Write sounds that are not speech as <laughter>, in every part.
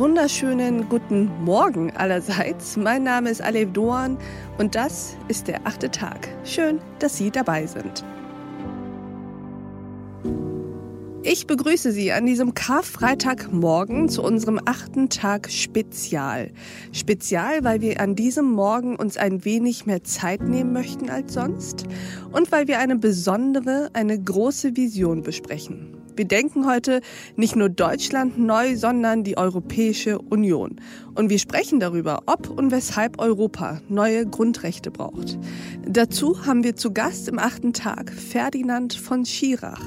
wunderschönen guten Morgen allerseits. Mein Name ist Alev Doan und das ist der achte Tag. Schön, dass Sie dabei sind. Ich begrüße Sie an diesem Karfreitagmorgen zu unserem achten Tag Spezial. Spezial, weil wir an diesem Morgen uns ein wenig mehr Zeit nehmen möchten als sonst und weil wir eine besondere, eine große Vision besprechen. Wir denken heute nicht nur Deutschland neu, sondern die Europäische Union. Und wir sprechen darüber, ob und weshalb Europa neue Grundrechte braucht. Dazu haben wir zu Gast im achten Tag Ferdinand von Schirach.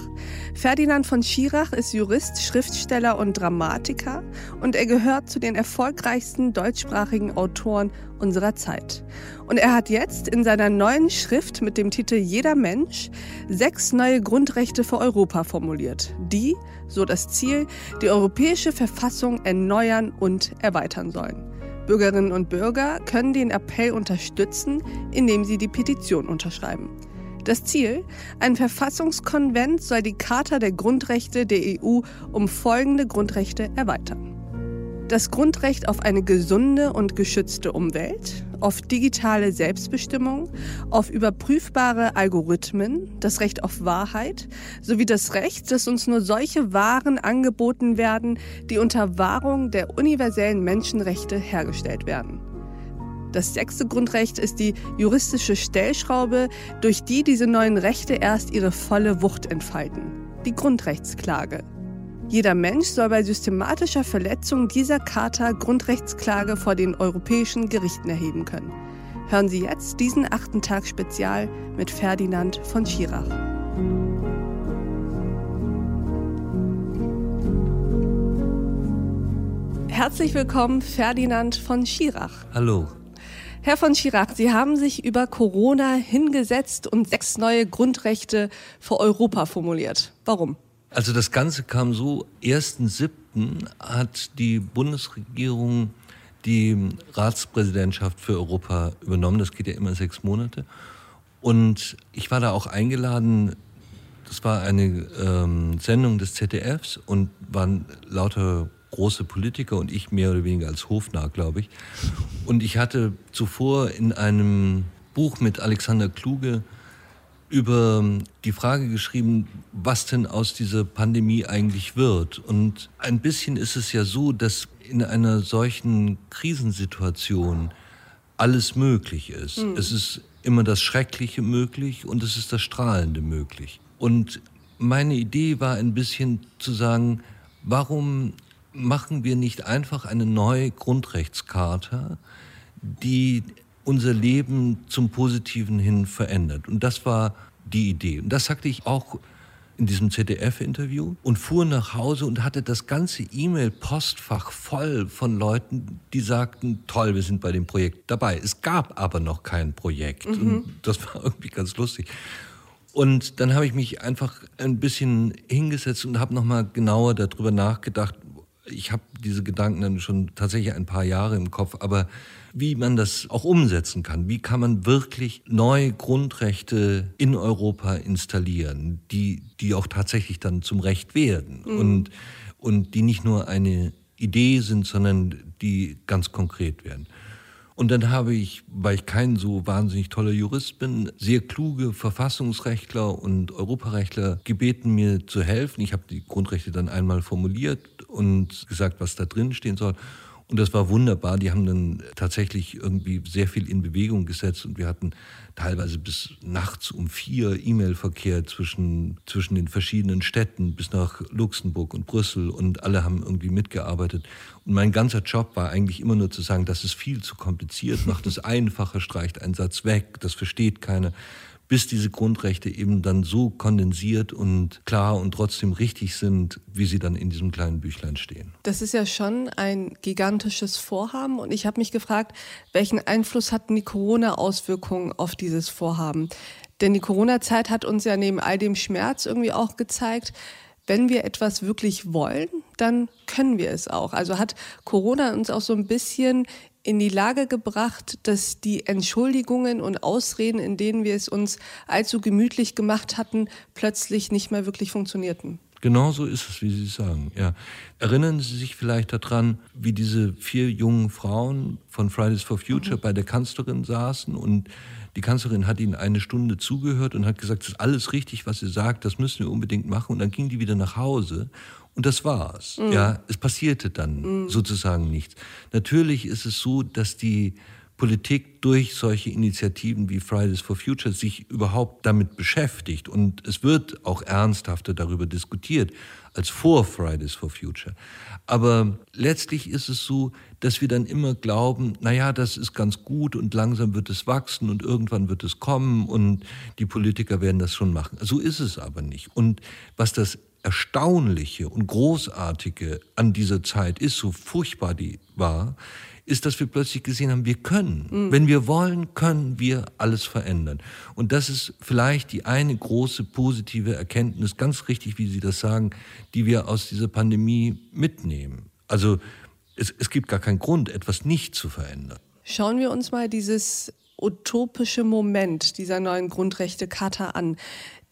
Ferdinand von Schirach ist Jurist, Schriftsteller und Dramatiker und er gehört zu den erfolgreichsten deutschsprachigen Autoren unserer Zeit. Und er hat jetzt in seiner neuen Schrift mit dem Titel Jeder Mensch sechs neue Grundrechte für Europa formuliert, die, so das Ziel, die europäische Verfassung erneuern und erweitern sollen. Bürgerinnen und Bürger können den Appell unterstützen, indem sie die Petition unterschreiben. Das Ziel? Ein Verfassungskonvent soll die Charta der Grundrechte der EU um folgende Grundrechte erweitern das Grundrecht auf eine gesunde und geschützte Umwelt, auf digitale Selbstbestimmung, auf überprüfbare Algorithmen, das Recht auf Wahrheit sowie das Recht, dass uns nur solche Waren angeboten werden, die unter Wahrung der universellen Menschenrechte hergestellt werden. Das sechste Grundrecht ist die juristische Stellschraube, durch die diese neuen Rechte erst ihre volle Wucht entfalten. Die Grundrechtsklage. Jeder Mensch soll bei systematischer Verletzung dieser Charta Grundrechtsklage vor den europäischen Gerichten erheben können. Hören Sie jetzt diesen achten Tag Spezial mit Ferdinand von Schirach. Herzlich willkommen, Ferdinand von Schirach. Hallo. Herr von Schirach, Sie haben sich über Corona hingesetzt und sechs neue Grundrechte für Europa formuliert. Warum? Also das Ganze kam so, 1.7. hat die Bundesregierung die Ratspräsidentschaft für Europa übernommen. Das geht ja immer sechs Monate. Und ich war da auch eingeladen. Das war eine ähm, Sendung des ZDFs und waren lauter große Politiker und ich mehr oder weniger als Hofnarr, glaube ich. Und ich hatte zuvor in einem Buch mit Alexander Kluge über die Frage geschrieben, was denn aus dieser Pandemie eigentlich wird. Und ein bisschen ist es ja so, dass in einer solchen Krisensituation alles möglich ist. Mhm. Es ist immer das Schreckliche möglich und es ist das Strahlende möglich. Und meine Idee war ein bisschen zu sagen, warum machen wir nicht einfach eine neue Grundrechtscharta, die unser Leben zum Positiven hin verändert. Und das war die Idee. Und das sagte ich auch in diesem ZDF-Interview und fuhr nach Hause und hatte das ganze E-Mail-Postfach voll von Leuten, die sagten, toll, wir sind bei dem Projekt dabei. Es gab aber noch kein Projekt. Mhm. Und das war irgendwie ganz lustig. Und dann habe ich mich einfach ein bisschen hingesetzt und habe nochmal genauer darüber nachgedacht. Ich habe diese Gedanken dann schon tatsächlich ein paar Jahre im Kopf, aber wie man das auch umsetzen kann. Wie kann man wirklich neue Grundrechte in Europa installieren, die, die auch tatsächlich dann zum Recht werden mhm. und, und die nicht nur eine Idee sind, sondern die ganz konkret werden. Und dann habe ich, weil ich kein so wahnsinnig toller Jurist bin, sehr kluge Verfassungsrechtler und Europarechtler gebeten, mir zu helfen. Ich habe die Grundrechte dann einmal formuliert und gesagt, was da drin stehen soll. Und das war wunderbar. Die haben dann tatsächlich irgendwie sehr viel in Bewegung gesetzt und wir hatten teilweise bis nachts um vier E-Mail-Verkehr zwischen, zwischen den verschiedenen Städten bis nach Luxemburg und Brüssel und alle haben irgendwie mitgearbeitet. Und mein ganzer Job war eigentlich immer nur zu sagen, das ist viel zu kompliziert, macht es <laughs> einfacher, streicht einen Satz weg, das versteht keiner bis diese Grundrechte eben dann so kondensiert und klar und trotzdem richtig sind, wie sie dann in diesem kleinen Büchlein stehen. Das ist ja schon ein gigantisches Vorhaben und ich habe mich gefragt, welchen Einfluss hatten die Corona-Auswirkungen auf dieses Vorhaben? Denn die Corona-Zeit hat uns ja neben all dem Schmerz irgendwie auch gezeigt, wenn wir etwas wirklich wollen, dann können wir es auch. Also hat Corona uns auch so ein bisschen in die Lage gebracht, dass die Entschuldigungen und Ausreden, in denen wir es uns allzu gemütlich gemacht hatten, plötzlich nicht mehr wirklich funktionierten. Genau so ist es, wie Sie sagen. Ja. Erinnern Sie sich vielleicht daran, wie diese vier jungen Frauen von Fridays for Future mhm. bei der Kanzlerin saßen und die Kanzlerin hat ihnen eine Stunde zugehört und hat gesagt, es ist alles richtig, was sie sagt, das müssen wir unbedingt machen. Und dann ging die wieder nach Hause und das war's. Mhm. Ja, es passierte dann mhm. sozusagen nichts. Natürlich ist es so, dass die Politik durch solche Initiativen wie Fridays for Future sich überhaupt damit beschäftigt. Und es wird auch ernsthafter darüber diskutiert als vor Fridays for Future. Aber letztlich ist es so, dass wir dann immer glauben, naja, das ist ganz gut und langsam wird es wachsen und irgendwann wird es kommen und die Politiker werden das schon machen. So ist es aber nicht. Und was das Erstaunliche und Großartige an dieser Zeit ist, so furchtbar die war, ist, dass wir plötzlich gesehen haben, wir können. Mhm. Wenn wir wollen, können wir alles verändern. Und das ist vielleicht die eine große positive Erkenntnis, ganz richtig, wie Sie das sagen, die wir aus dieser Pandemie mitnehmen. Also es, es gibt gar keinen Grund, etwas nicht zu verändern. Schauen wir uns mal dieses utopische Moment dieser neuen Grundrechtecharta an.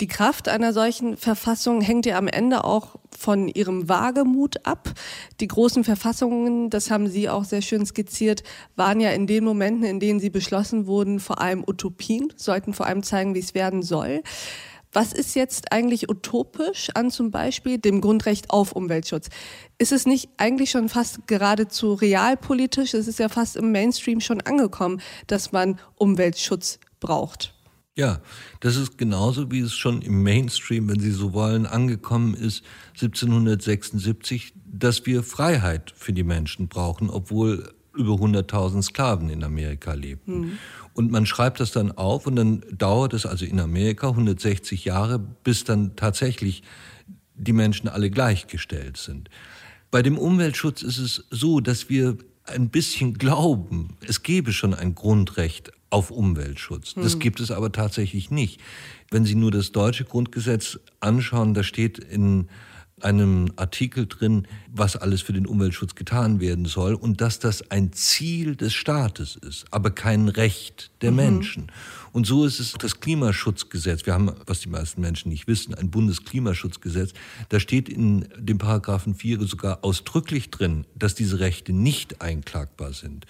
Die Kraft einer solchen Verfassung hängt ja am Ende auch von ihrem Wagemut ab. Die großen Verfassungen, das haben Sie auch sehr schön skizziert, waren ja in den Momenten, in denen sie beschlossen wurden, vor allem Utopien, sollten vor allem zeigen, wie es werden soll. Was ist jetzt eigentlich utopisch an zum Beispiel dem Grundrecht auf Umweltschutz? Ist es nicht eigentlich schon fast geradezu realpolitisch? Es ist ja fast im Mainstream schon angekommen, dass man Umweltschutz braucht. Ja, das ist genauso, wie es schon im Mainstream, wenn Sie so wollen, angekommen ist, 1776, dass wir Freiheit für die Menschen brauchen, obwohl über 100.000 Sklaven in Amerika lebten. Mhm. Und man schreibt das dann auf und dann dauert es also in Amerika 160 Jahre, bis dann tatsächlich die Menschen alle gleichgestellt sind. Bei dem Umweltschutz ist es so, dass wir ein bisschen glauben, es gebe schon ein Grundrecht auf Umweltschutz. Das hm. gibt es aber tatsächlich nicht. Wenn Sie nur das deutsche Grundgesetz anschauen, da steht in einem Artikel drin, was alles für den Umweltschutz getan werden soll und dass das ein Ziel des Staates ist, aber kein Recht der mhm. Menschen. Und so ist es das Klimaschutzgesetz. Wir haben, was die meisten Menschen nicht wissen, ein Bundesklimaschutzgesetz. Da steht in dem Paragraphen 4 sogar ausdrücklich drin, dass diese Rechte nicht einklagbar sind.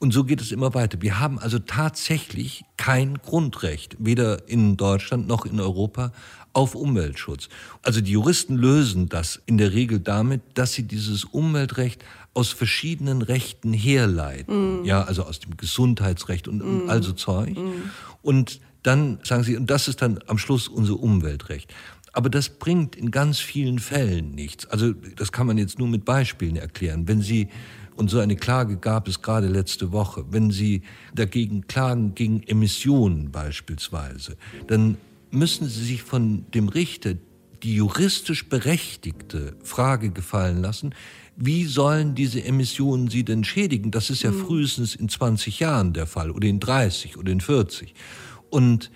Und so geht es immer weiter. Wir haben also tatsächlich kein Grundrecht, weder in Deutschland noch in Europa, auf Umweltschutz. Also die Juristen lösen das in der Regel damit, dass sie dieses Umweltrecht aus verschiedenen Rechten herleiten. Mm. Ja, also aus dem Gesundheitsrecht und, mm. also Zeug. Mm. Und dann sagen sie, und das ist dann am Schluss unser Umweltrecht. Aber das bringt in ganz vielen Fällen nichts. Also das kann man jetzt nur mit Beispielen erklären. Wenn Sie und so eine Klage gab es gerade letzte Woche. Wenn Sie dagegen klagen, gegen Emissionen beispielsweise, dann müssen Sie sich von dem Richter die juristisch berechtigte Frage gefallen lassen, wie sollen diese Emissionen Sie denn schädigen? Das ist ja mhm. frühestens in 20 Jahren der Fall oder in 30 oder in 40. Und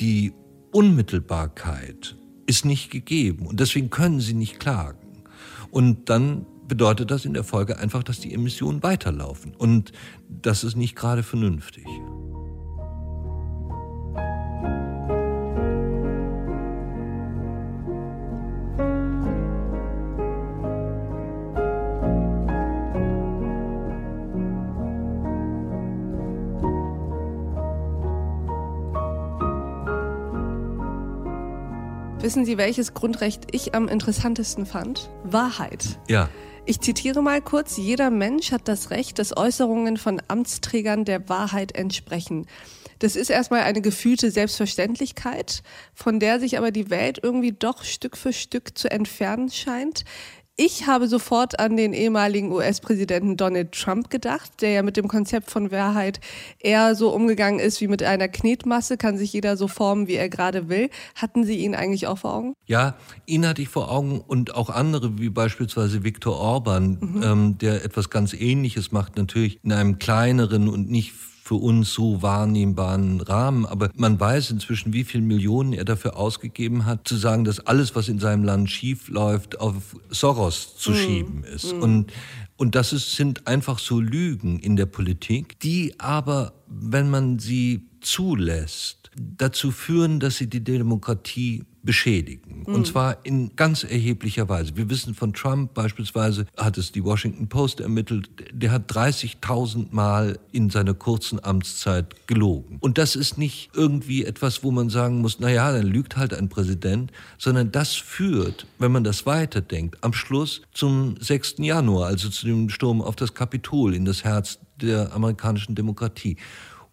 die Unmittelbarkeit ist nicht gegeben und deswegen können Sie nicht klagen. Und dann bedeutet das in der Folge einfach, dass die Emissionen weiterlaufen. Und das ist nicht gerade vernünftig. Wissen Sie, welches Grundrecht ich am interessantesten fand? Wahrheit. Ja. Ich zitiere mal kurz, jeder Mensch hat das Recht, dass Äußerungen von Amtsträgern der Wahrheit entsprechen. Das ist erstmal eine gefühlte Selbstverständlichkeit, von der sich aber die Welt irgendwie doch Stück für Stück zu entfernen scheint. Ich habe sofort an den ehemaligen US-Präsidenten Donald Trump gedacht, der ja mit dem Konzept von Wahrheit eher so umgegangen ist wie mit einer Knetmasse, kann sich jeder so formen, wie er gerade will. Hatten Sie ihn eigentlich auch vor Augen? Ja, ihn hatte ich vor Augen und auch andere, wie beispielsweise Viktor Orban, mhm. ähm, der etwas ganz Ähnliches macht, natürlich in einem kleineren und nicht für uns so wahrnehmbaren Rahmen. Aber man weiß inzwischen, wie viele Millionen er dafür ausgegeben hat, zu sagen, dass alles, was in seinem Land schief läuft, auf Soros zu mm. schieben ist. Mm. Und und das ist, sind einfach so Lügen in der Politik, die aber, wenn man sie zulässt, dazu führen, dass sie die Demokratie beschädigen. Mhm. Und zwar in ganz erheblicher Weise. Wir wissen von Trump beispielsweise, hat es die Washington Post ermittelt, der hat 30.000 Mal in seiner kurzen Amtszeit gelogen. Und das ist nicht irgendwie etwas, wo man sagen muss, na ja, dann lügt halt ein Präsident, sondern das führt, wenn man das weiterdenkt, am Schluss zum 6. Januar, also zu dem Sturm auf das Kapitol in das Herz der amerikanischen Demokratie.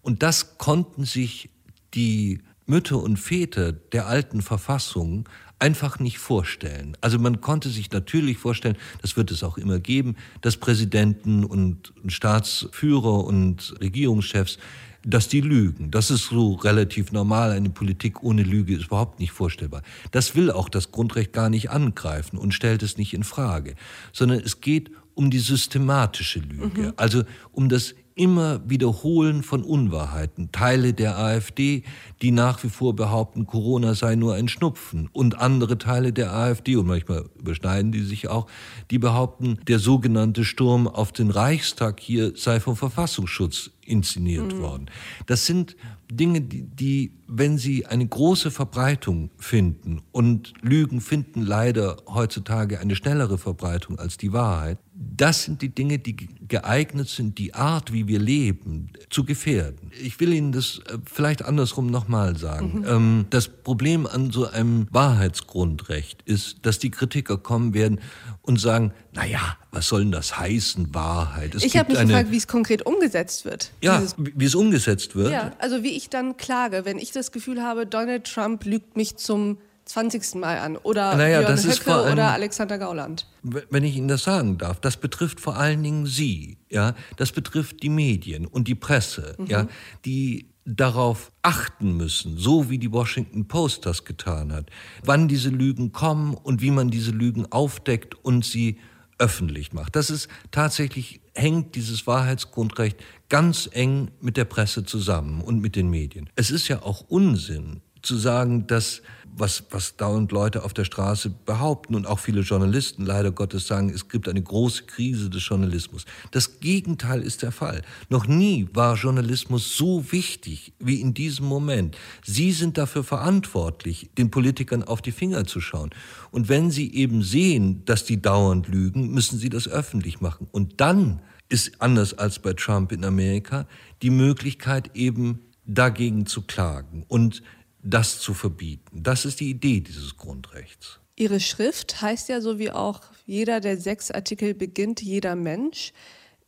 Und das konnten sich die Mütter und Väter der alten Verfassung einfach nicht vorstellen. Also man konnte sich natürlich vorstellen, das wird es auch immer geben, dass Präsidenten und Staatsführer und Regierungschefs dass die lügen. Das ist so relativ normal. Eine Politik ohne Lüge ist überhaupt nicht vorstellbar. Das will auch das Grundrecht gar nicht angreifen und stellt es nicht in Frage, sondern es geht um die systematische Lüge, mhm. also um das immer Wiederholen von Unwahrheiten. Teile der AfD, die nach wie vor behaupten, Corona sei nur ein Schnupfen. Und andere Teile der AfD, und manchmal überschneiden die sich auch, die behaupten, der sogenannte Sturm auf den Reichstag hier sei vom Verfassungsschutz inszeniert mhm. worden. Das sind Dinge, die, die, wenn sie eine große Verbreitung finden, und Lügen finden leider heutzutage eine schnellere Verbreitung als die Wahrheit, das sind die Dinge, die geeignet sind, die Art, wie wir leben, zu gefährden. Ich will Ihnen das äh, vielleicht andersrum nochmal sagen. Mhm. Ähm, das Problem an so einem Wahrheitsgrundrecht ist, dass die Kritiker kommen werden und sagen, naja, was soll denn das heißen, Wahrheit? Es ich habe mich eine... gefragt, wie es konkret umgesetzt wird. Ja, wie es umgesetzt wird. Ja, also wie ich dann klage, wenn ich das Gefühl habe, Donald Trump lügt mich zum 20. Mal an. Oder naja, Björn Höcke allem, oder Alexander Gauland. Wenn ich Ihnen das sagen darf, das betrifft vor allen Dingen Sie. Ja? Das betrifft die Medien und die Presse, mhm. ja? die darauf achten müssen, so wie die Washington Post das getan hat, wann diese Lügen kommen und wie man diese Lügen aufdeckt und sie öffentlich macht. Das ist tatsächlich, hängt dieses Wahrheitsgrundrecht ganz eng mit der Presse zusammen und mit den Medien. Es ist ja auch Unsinn zu sagen, dass was, was dauernd Leute auf der Straße behaupten und auch viele Journalisten leider Gottes sagen, es gibt eine große Krise des Journalismus. Das Gegenteil ist der Fall. Noch nie war Journalismus so wichtig wie in diesem Moment. Sie sind dafür verantwortlich, den Politikern auf die Finger zu schauen. Und wenn sie eben sehen, dass die dauernd lügen, müssen sie das öffentlich machen. Und dann ist anders als bei Trump in Amerika die Möglichkeit eben dagegen zu klagen. Und das zu verbieten. Das ist die Idee dieses Grundrechts. Ihre Schrift heißt ja so wie auch jeder der sechs Artikel beginnt, jeder Mensch.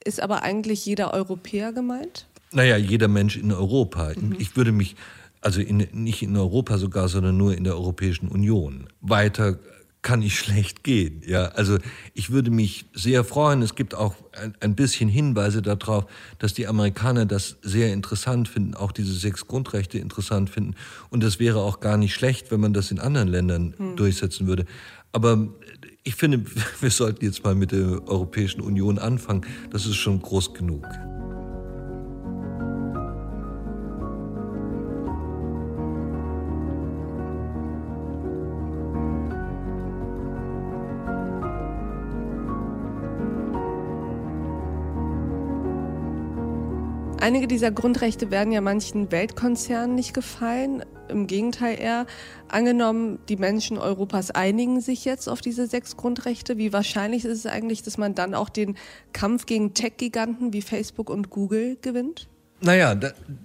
Ist aber eigentlich jeder Europäer gemeint? Naja, jeder Mensch in Europa. Mhm. Ich würde mich, also in, nicht in Europa sogar, sondern nur in der Europäischen Union. Weiter kann ich schlecht gehen. Ja, also ich würde mich sehr freuen. Es gibt auch ein, ein, bisschen Hinweise darauf, dass die Amerikaner das sehr interessant finden, auch diese sechs Grundrechte interessant finden. Und das wäre auch gar nicht schlecht, wenn man das in anderen Ländern hm. durchsetzen würde. Aber ich finde, <laughs> wir sollten jetzt mal mit der Europäischen Union anfangen. Das ist schon groß genug. Einige dieser Grundrechte werden ja manchen Weltkonzernen nicht gefallen. Im Gegenteil eher. Angenommen, die Menschen Europas einigen sich jetzt auf diese sechs Grundrechte. Wie wahrscheinlich ist es eigentlich, dass man dann auch den Kampf gegen Tech-Giganten wie Facebook und Google gewinnt? Naja,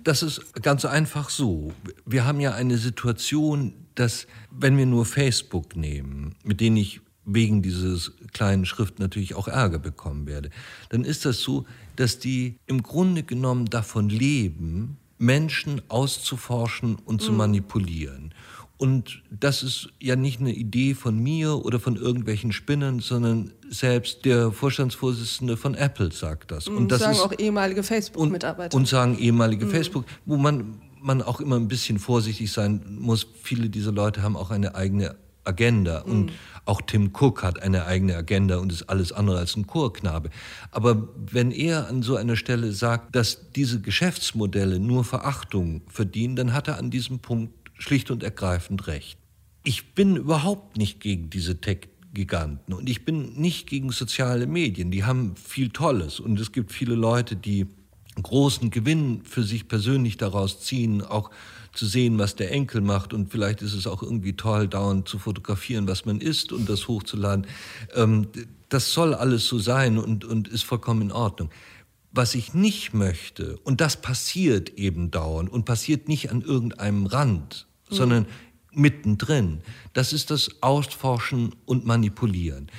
das ist ganz einfach so. Wir haben ja eine Situation, dass, wenn wir nur Facebook nehmen, mit denen ich wegen dieses kleinen Schrift natürlich auch Ärger bekommen werde, dann ist das so, dass die im Grunde genommen davon leben, Menschen auszuforschen und zu mhm. manipulieren. Und das ist ja nicht eine Idee von mir oder von irgendwelchen Spinnern, sondern selbst der Vorstandsvorsitzende von Apple sagt das. Und mhm, das sagen ist, auch ehemalige Facebook-Mitarbeiter. Und, und, sagen ehemalige mhm. Facebook, wo man, man auch immer ein bisschen vorsichtig sein muss. Viele dieser Leute haben auch eine eigene Agenda. Mhm. Und auch Tim Cook hat eine eigene Agenda und ist alles andere als ein Chorknabe. Aber wenn er an so einer Stelle sagt, dass diese Geschäftsmodelle nur Verachtung verdienen, dann hat er an diesem Punkt schlicht und ergreifend recht. Ich bin überhaupt nicht gegen diese Tech-Giganten und ich bin nicht gegen soziale Medien. Die haben viel Tolles und es gibt viele Leute, die großen Gewinn für sich persönlich daraus ziehen, auch zu sehen, was der Enkel macht und vielleicht ist es auch irgendwie toll, dauernd zu fotografieren, was man isst und das hochzuladen. Ähm, das soll alles so sein und, und ist vollkommen in Ordnung. Was ich nicht möchte, und das passiert eben dauernd und passiert nicht an irgendeinem Rand, mhm. sondern mittendrin, das ist das Ausforschen und Manipulieren.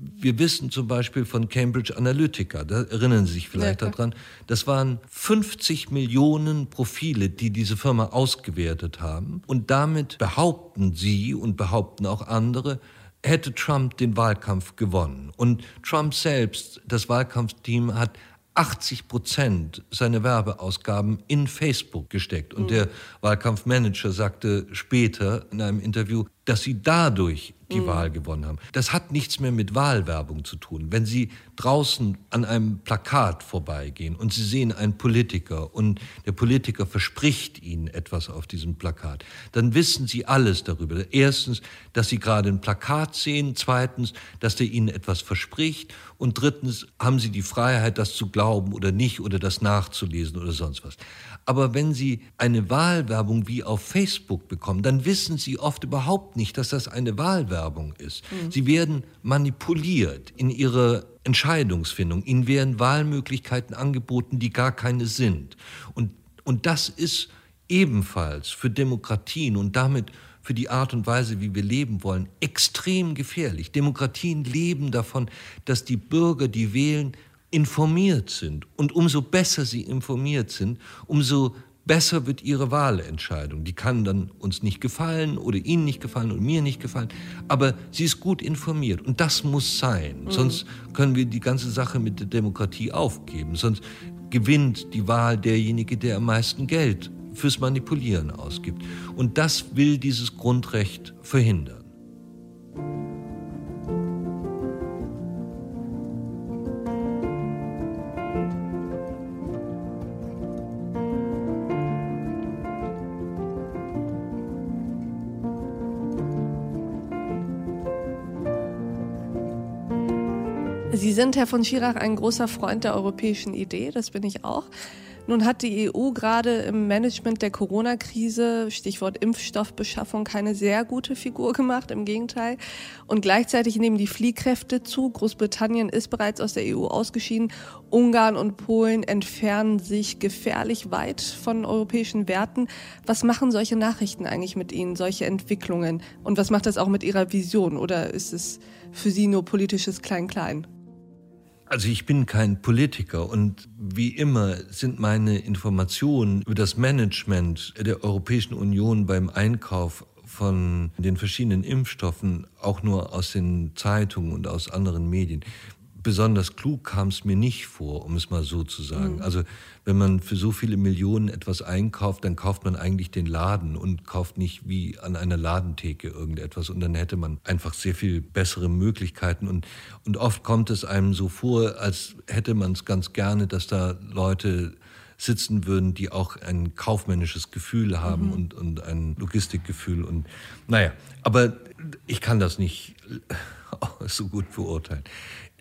Wir wissen zum Beispiel von Cambridge Analytica, da erinnern Sie sich vielleicht ja, daran, das waren 50 Millionen Profile, die diese Firma ausgewertet haben. Und damit behaupten Sie und behaupten auch andere, hätte Trump den Wahlkampf gewonnen. Und Trump selbst, das Wahlkampfteam, hat 80 Prozent seiner Werbeausgaben in Facebook gesteckt. Und mhm. der Wahlkampfmanager sagte später in einem Interview, dass sie dadurch die mhm. Wahl gewonnen haben. Das hat nichts mehr mit Wahlwerbung zu tun. Wenn Sie draußen an einem Plakat vorbeigehen und Sie sehen einen Politiker und der Politiker verspricht Ihnen etwas auf diesem Plakat, dann wissen Sie alles darüber. Erstens, dass Sie gerade ein Plakat sehen, zweitens, dass der Ihnen etwas verspricht und drittens haben Sie die Freiheit, das zu glauben oder nicht oder das nachzulesen oder sonst was. Aber wenn Sie eine Wahlwerbung wie auf Facebook bekommen, dann wissen Sie oft überhaupt nicht, dass das eine Wahlwerbung ist. Mhm. Sie werden manipuliert in ihrer Entscheidungsfindung. Ihnen werden Wahlmöglichkeiten angeboten, die gar keine sind. Und, und das ist ebenfalls für Demokratien und damit für die Art und Weise, wie wir leben wollen, extrem gefährlich. Demokratien leben davon, dass die Bürger, die wählen, informiert sind. Und umso besser sie informiert sind, umso besser wird ihre Wahlentscheidung. Die kann dann uns nicht gefallen oder Ihnen nicht gefallen oder mir nicht gefallen, aber sie ist gut informiert und das muss sein. Mhm. Sonst können wir die ganze Sache mit der Demokratie aufgeben. Sonst gewinnt die Wahl derjenige, der am meisten Geld fürs Manipulieren ausgibt. Und das will dieses Grundrecht verhindern. Sind, Herr von Schirach, ein großer Freund der europäischen Idee, das bin ich auch. Nun hat die EU gerade im Management der Corona-Krise, Stichwort Impfstoffbeschaffung, keine sehr gute Figur gemacht, im Gegenteil. Und gleichzeitig nehmen die Fliehkräfte zu. Großbritannien ist bereits aus der EU ausgeschieden. Ungarn und Polen entfernen sich gefährlich weit von europäischen Werten. Was machen solche Nachrichten eigentlich mit Ihnen, solche Entwicklungen? Und was macht das auch mit Ihrer Vision? Oder ist es für Sie nur politisches Klein-Klein? Also ich bin kein Politiker und wie immer sind meine Informationen über das Management der Europäischen Union beim Einkauf von den verschiedenen Impfstoffen auch nur aus den Zeitungen und aus anderen Medien besonders klug kam es mir nicht vor, um es mal so zu sagen. Mhm. Also wenn man für so viele Millionen etwas einkauft, dann kauft man eigentlich den Laden und kauft nicht wie an einer Ladentheke irgendetwas. Und dann hätte man einfach sehr viel bessere Möglichkeiten. Und, und oft kommt es einem so vor, als hätte man es ganz gerne, dass da Leute sitzen würden, die auch ein kaufmännisches Gefühl haben mhm. und, und ein Logistikgefühl. Und naja, aber ich kann das nicht <laughs> so gut beurteilen.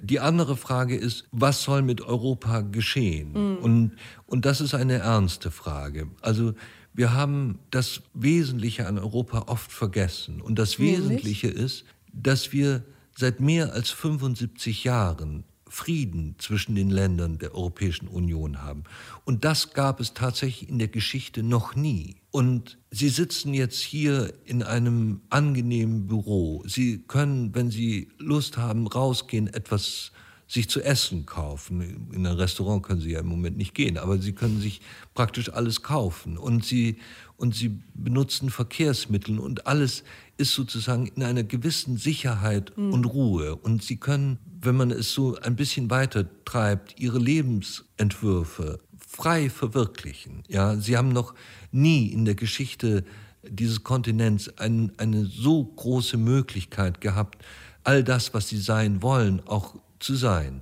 Die andere Frage ist, was soll mit Europa geschehen? Mhm. Und, und das ist eine ernste Frage. Also wir haben das Wesentliche an Europa oft vergessen. Und das Nämlich? Wesentliche ist, dass wir seit mehr als 75 Jahren Frieden zwischen den Ländern der Europäischen Union haben. Und das gab es tatsächlich in der Geschichte noch nie. Und Sie sitzen jetzt hier in einem angenehmen Büro. Sie können, wenn Sie Lust haben, rausgehen, etwas sich zu essen kaufen. In ein Restaurant können Sie ja im Moment nicht gehen, aber Sie können sich praktisch alles kaufen. Und Sie, und Sie benutzen Verkehrsmittel und alles ist sozusagen in einer gewissen Sicherheit mhm. und Ruhe. Und Sie können, wenn man es so ein bisschen weiter treibt, Ihre Lebensentwürfe frei verwirklichen. Ja, Sie haben noch nie in der Geschichte dieses Kontinents ein, eine so große Möglichkeit gehabt, all das, was Sie sein wollen, auch zu sein.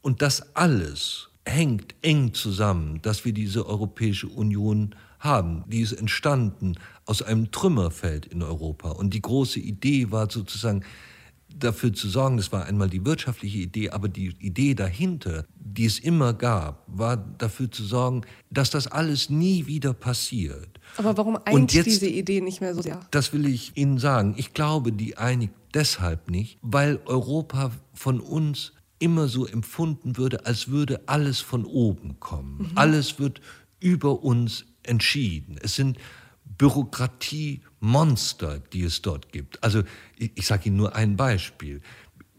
Und das alles hängt eng zusammen, dass wir diese Europäische Union haben. Die ist entstanden aus einem Trümmerfeld in Europa. Und die große Idee war sozusagen, dafür zu sorgen, das war einmal die wirtschaftliche Idee, aber die Idee dahinter, die es immer gab, war dafür zu sorgen, dass das alles nie wieder passiert. Aber warum eint jetzt, diese Idee nicht mehr so sehr? Das will ich Ihnen sagen. Ich glaube, die einigt deshalb nicht, weil Europa von uns immer so empfunden würde, als würde alles von oben kommen. Mhm. Alles wird über uns entschieden. Es sind Bürokratiemonster, die es dort gibt. Also ich, ich sage Ihnen nur ein Beispiel.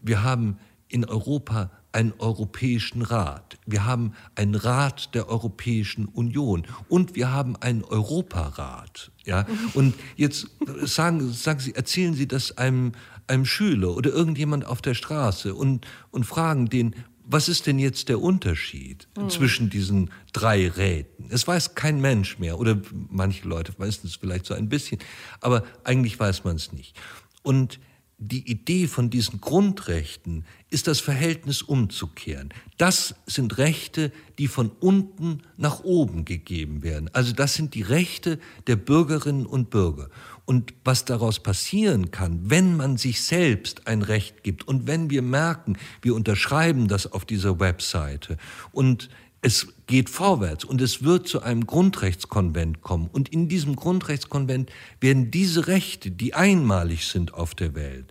Wir haben in Europa einen Europäischen Rat. Wir haben einen Rat der Europäischen Union und wir haben einen Europarat. Ja? Und jetzt sagen, sagen Sie, erzählen Sie das einem, einem Schüler oder irgendjemand auf der Straße und, und fragen den, was ist denn jetzt der Unterschied mhm. zwischen diesen drei Räten? Es weiß kein Mensch mehr oder manche Leute wissen es vielleicht so ein bisschen, aber eigentlich weiß man es nicht. Und die Idee von diesen Grundrechten ist das Verhältnis umzukehren. Das sind Rechte, die von unten nach oben gegeben werden. Also das sind die Rechte der Bürgerinnen und Bürger. Und was daraus passieren kann, wenn man sich selbst ein Recht gibt und wenn wir merken, wir unterschreiben das auf dieser Webseite und es geht vorwärts und es wird zu einem Grundrechtskonvent kommen. Und in diesem Grundrechtskonvent werden diese Rechte, die einmalig sind auf der Welt,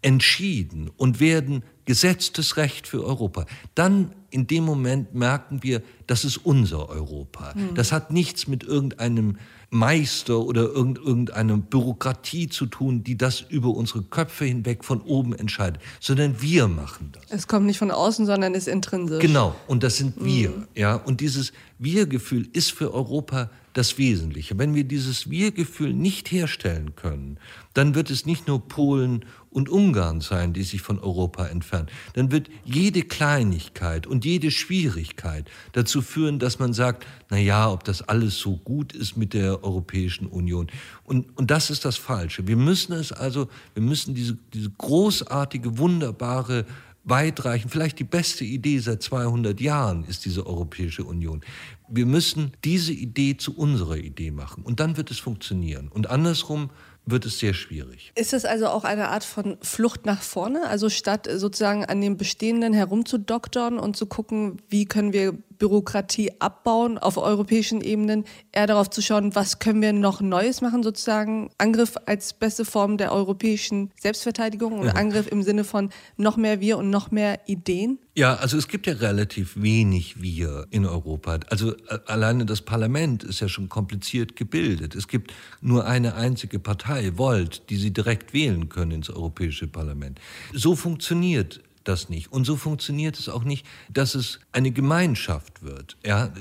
entschieden und werden gesetztes Recht für Europa. Dann in dem Moment merken wir, das ist unser Europa. Mhm. Das hat nichts mit irgendeinem Meister oder irgendeiner Bürokratie zu tun, die das über unsere Köpfe hinweg von oben entscheidet, sondern wir machen das. Es kommt nicht von außen, sondern ist intrinsisch. Genau, und das sind wir. Mhm. Ja, und dieses Wir-Gefühl ist für Europa das Wesentliche. Wenn wir dieses Wir-Gefühl nicht herstellen können, dann wird es nicht nur Polen und Ungarn sein, die sich von Europa entfernen. Dann wird jede Kleinigkeit und jede Schwierigkeit dazu führen, dass man sagt, na ja, ob das alles so gut ist mit der Europäischen Union. Und, und das ist das Falsche. Wir müssen es also, wir müssen diese, diese großartige, wunderbare weitreichend, vielleicht die beste Idee seit 200 Jahren ist diese Europäische Union. Wir müssen diese Idee zu unserer Idee machen und dann wird es funktionieren. Und andersrum wird es sehr schwierig. Ist es also auch eine Art von Flucht nach vorne? Also statt sozusagen an dem Bestehenden herumzudoktern und zu gucken, wie können wir Bürokratie abbauen auf europäischen Ebenen, eher darauf zu schauen, was können wir noch Neues machen, sozusagen Angriff als beste Form der europäischen Selbstverteidigung und ja. Angriff im Sinne von noch mehr wir und noch mehr Ideen? Ja, also es gibt ja relativ wenig wir in Europa. Also äh, alleine das Parlament ist ja schon kompliziert gebildet. Es gibt nur eine einzige Partei, Volt, die Sie direkt wählen können ins Europäische Parlament. So funktioniert das nicht. Und so funktioniert es auch nicht, dass es eine Gemeinschaft wird. Ja,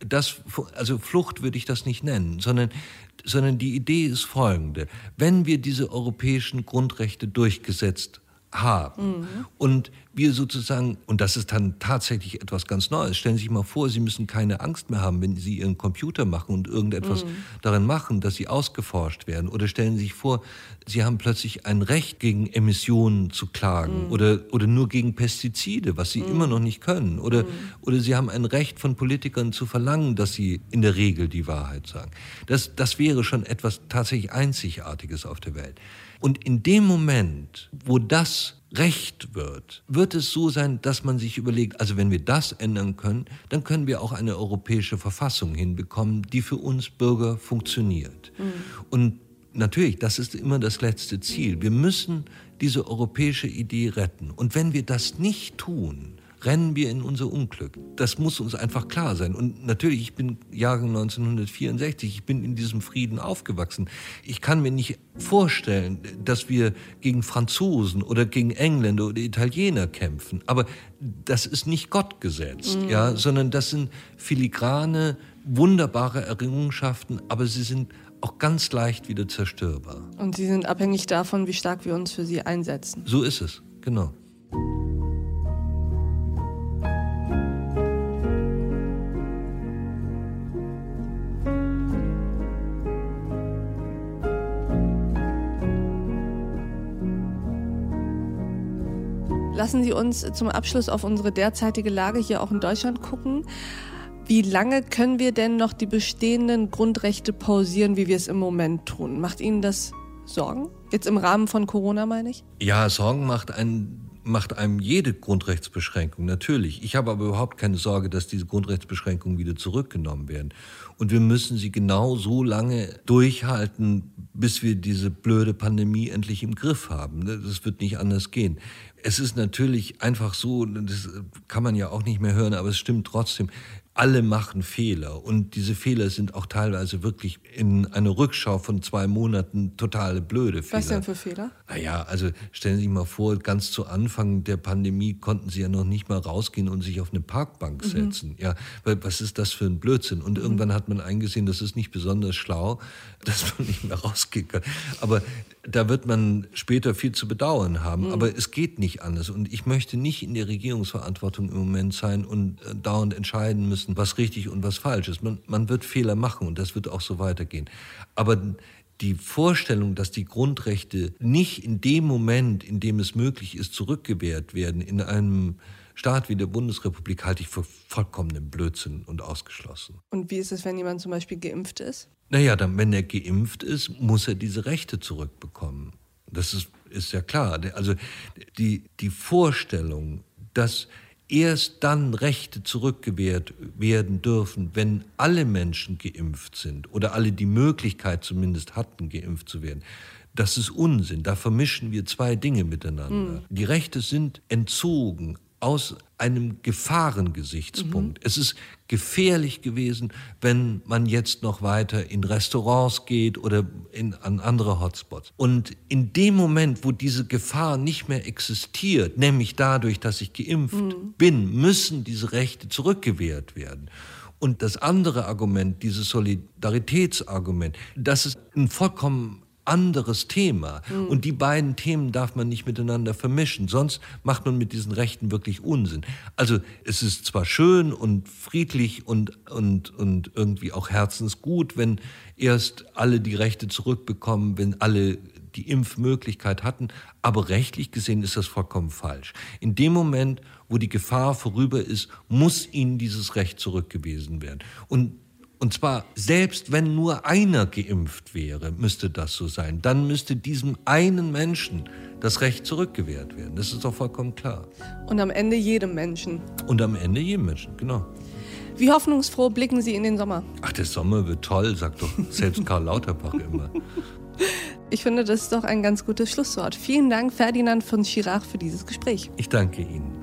das, also Flucht würde ich das nicht nennen, sondern sondern die Idee ist folgende. Wenn wir diese europäischen Grundrechte durchgesetzt haben. Mhm. Und wir sozusagen, und das ist dann tatsächlich etwas ganz Neues, stellen Sie sich mal vor, Sie müssen keine Angst mehr haben, wenn Sie Ihren Computer machen und irgendetwas mhm. darin machen, dass Sie ausgeforscht werden. Oder stellen Sie sich vor, Sie haben plötzlich ein Recht, gegen Emissionen zu klagen mhm. oder, oder nur gegen Pestizide, was Sie mhm. immer noch nicht können. Oder, mhm. oder Sie haben ein Recht von Politikern zu verlangen, dass sie in der Regel die Wahrheit sagen. Das, das wäre schon etwas tatsächlich Einzigartiges auf der Welt. Und in dem Moment, wo das Recht wird, wird es so sein, dass man sich überlegt, also wenn wir das ändern können, dann können wir auch eine europäische Verfassung hinbekommen, die für uns Bürger funktioniert. Mhm. Und natürlich, das ist immer das letzte Ziel. Wir müssen diese europäische Idee retten. Und wenn wir das nicht tun, rennen wir in unser Unglück. Das muss uns einfach klar sein. Und natürlich, ich bin Jahrgang 1964, ich bin in diesem Frieden aufgewachsen. Ich kann mir nicht vorstellen, dass wir gegen Franzosen oder gegen Engländer oder Italiener kämpfen. Aber das ist nicht Gott gesetzt, mhm. ja, sondern das sind filigrane, wunderbare Errungenschaften, aber sie sind auch ganz leicht wieder zerstörbar. Und sie sind abhängig davon, wie stark wir uns für sie einsetzen. So ist es, genau. Lassen Sie uns zum Abschluss auf unsere derzeitige Lage hier auch in Deutschland gucken. Wie lange können wir denn noch die bestehenden Grundrechte pausieren, wie wir es im Moment tun? Macht Ihnen das Sorgen? Jetzt im Rahmen von Corona meine ich? Ja, Sorgen macht einen macht einem jede Grundrechtsbeschränkung, natürlich. Ich habe aber überhaupt keine Sorge, dass diese Grundrechtsbeschränkungen wieder zurückgenommen werden. Und wir müssen sie genau so lange durchhalten, bis wir diese blöde Pandemie endlich im Griff haben. Das wird nicht anders gehen. Es ist natürlich einfach so, das kann man ja auch nicht mehr hören, aber es stimmt trotzdem alle machen Fehler und diese Fehler sind auch teilweise wirklich in einer Rückschau von zwei Monaten totale blöde Fehler. Was denn für Fehler? Naja, also stellen Sie sich mal vor, ganz zu Anfang der Pandemie konnten Sie ja noch nicht mal rausgehen und sich auf eine Parkbank mhm. setzen. Ja, weil was ist das für ein Blödsinn? Und mhm. irgendwann hat man eingesehen, das ist nicht besonders schlau, <laughs> dass man nicht mehr rausgehen kann. Aber da wird man später viel zu bedauern haben. Mhm. Aber es geht nicht anders. Und ich möchte nicht in der Regierungsverantwortung im Moment sein und äh, dauernd entscheiden müssen, wissen, was richtig und was falsch ist. Man, man wird Fehler machen und das wird auch so weitergehen. Aber die Vorstellung, dass die Grundrechte nicht in dem Moment, in dem es möglich ist, zurückgewehrt werden, in einem Staat wie der Bundesrepublik, halte ich für vollkommenen Blödsinn und ausgeschlossen. Und wie ist es, wenn jemand zum Beispiel geimpft ist? Naja, dann, wenn er geimpft ist, muss er diese Rechte zurückbekommen. Das ist, ist ja klar. Also die, die Vorstellung, dass erst dann Rechte zurückgewährt werden dürfen, wenn alle Menschen geimpft sind oder alle die Möglichkeit zumindest hatten, geimpft zu werden. Das ist Unsinn. Da vermischen wir zwei Dinge miteinander. Mhm. Die Rechte sind entzogen aus einem Gefahrengesichtspunkt. Mhm. Es ist gefährlich gewesen, wenn man jetzt noch weiter in Restaurants geht oder in, an andere Hotspots. Und in dem Moment, wo diese Gefahr nicht mehr existiert, nämlich dadurch, dass ich geimpft mhm. bin, müssen diese Rechte zurückgewehrt werden. Und das andere Argument, dieses Solidaritätsargument, das ist ein vollkommen anderes Thema. Mhm. Und die beiden Themen darf man nicht miteinander vermischen, sonst macht man mit diesen Rechten wirklich Unsinn. Also es ist zwar schön und friedlich und, und, und irgendwie auch herzensgut, wenn erst alle die Rechte zurückbekommen, wenn alle die Impfmöglichkeit hatten, aber rechtlich gesehen ist das vollkommen falsch. In dem Moment, wo die Gefahr vorüber ist, muss ihnen dieses Recht zurückgewiesen werden. Und und zwar selbst wenn nur einer geimpft wäre, müsste das so sein. Dann müsste diesem einen Menschen das Recht zurückgewährt werden. Das ist doch vollkommen klar. Und am Ende jedem Menschen. Und am Ende jedem Menschen, genau. Wie hoffnungsfroh blicken Sie in den Sommer? Ach, der Sommer wird toll, sagt doch <laughs> selbst Karl Lauterbach immer. Ich finde, das ist doch ein ganz gutes Schlusswort. Vielen Dank, Ferdinand von Schirach, für dieses Gespräch. Ich danke Ihnen.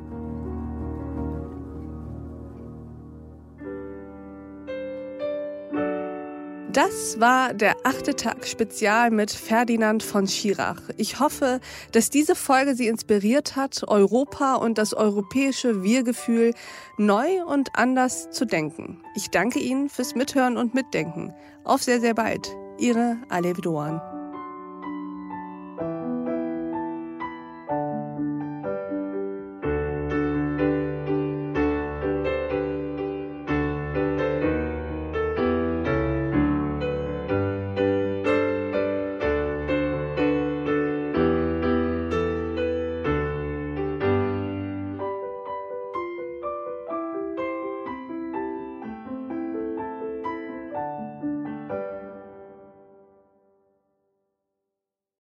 Das war der achte Tag Spezial mit Ferdinand von Schirach. Ich hoffe, dass diese Folge Sie inspiriert hat, Europa und das europäische Wir-Gefühl neu und anders zu denken. Ich danke Ihnen fürs Mithören und Mitdenken. Auf sehr, sehr bald. Ihre Alev Doan.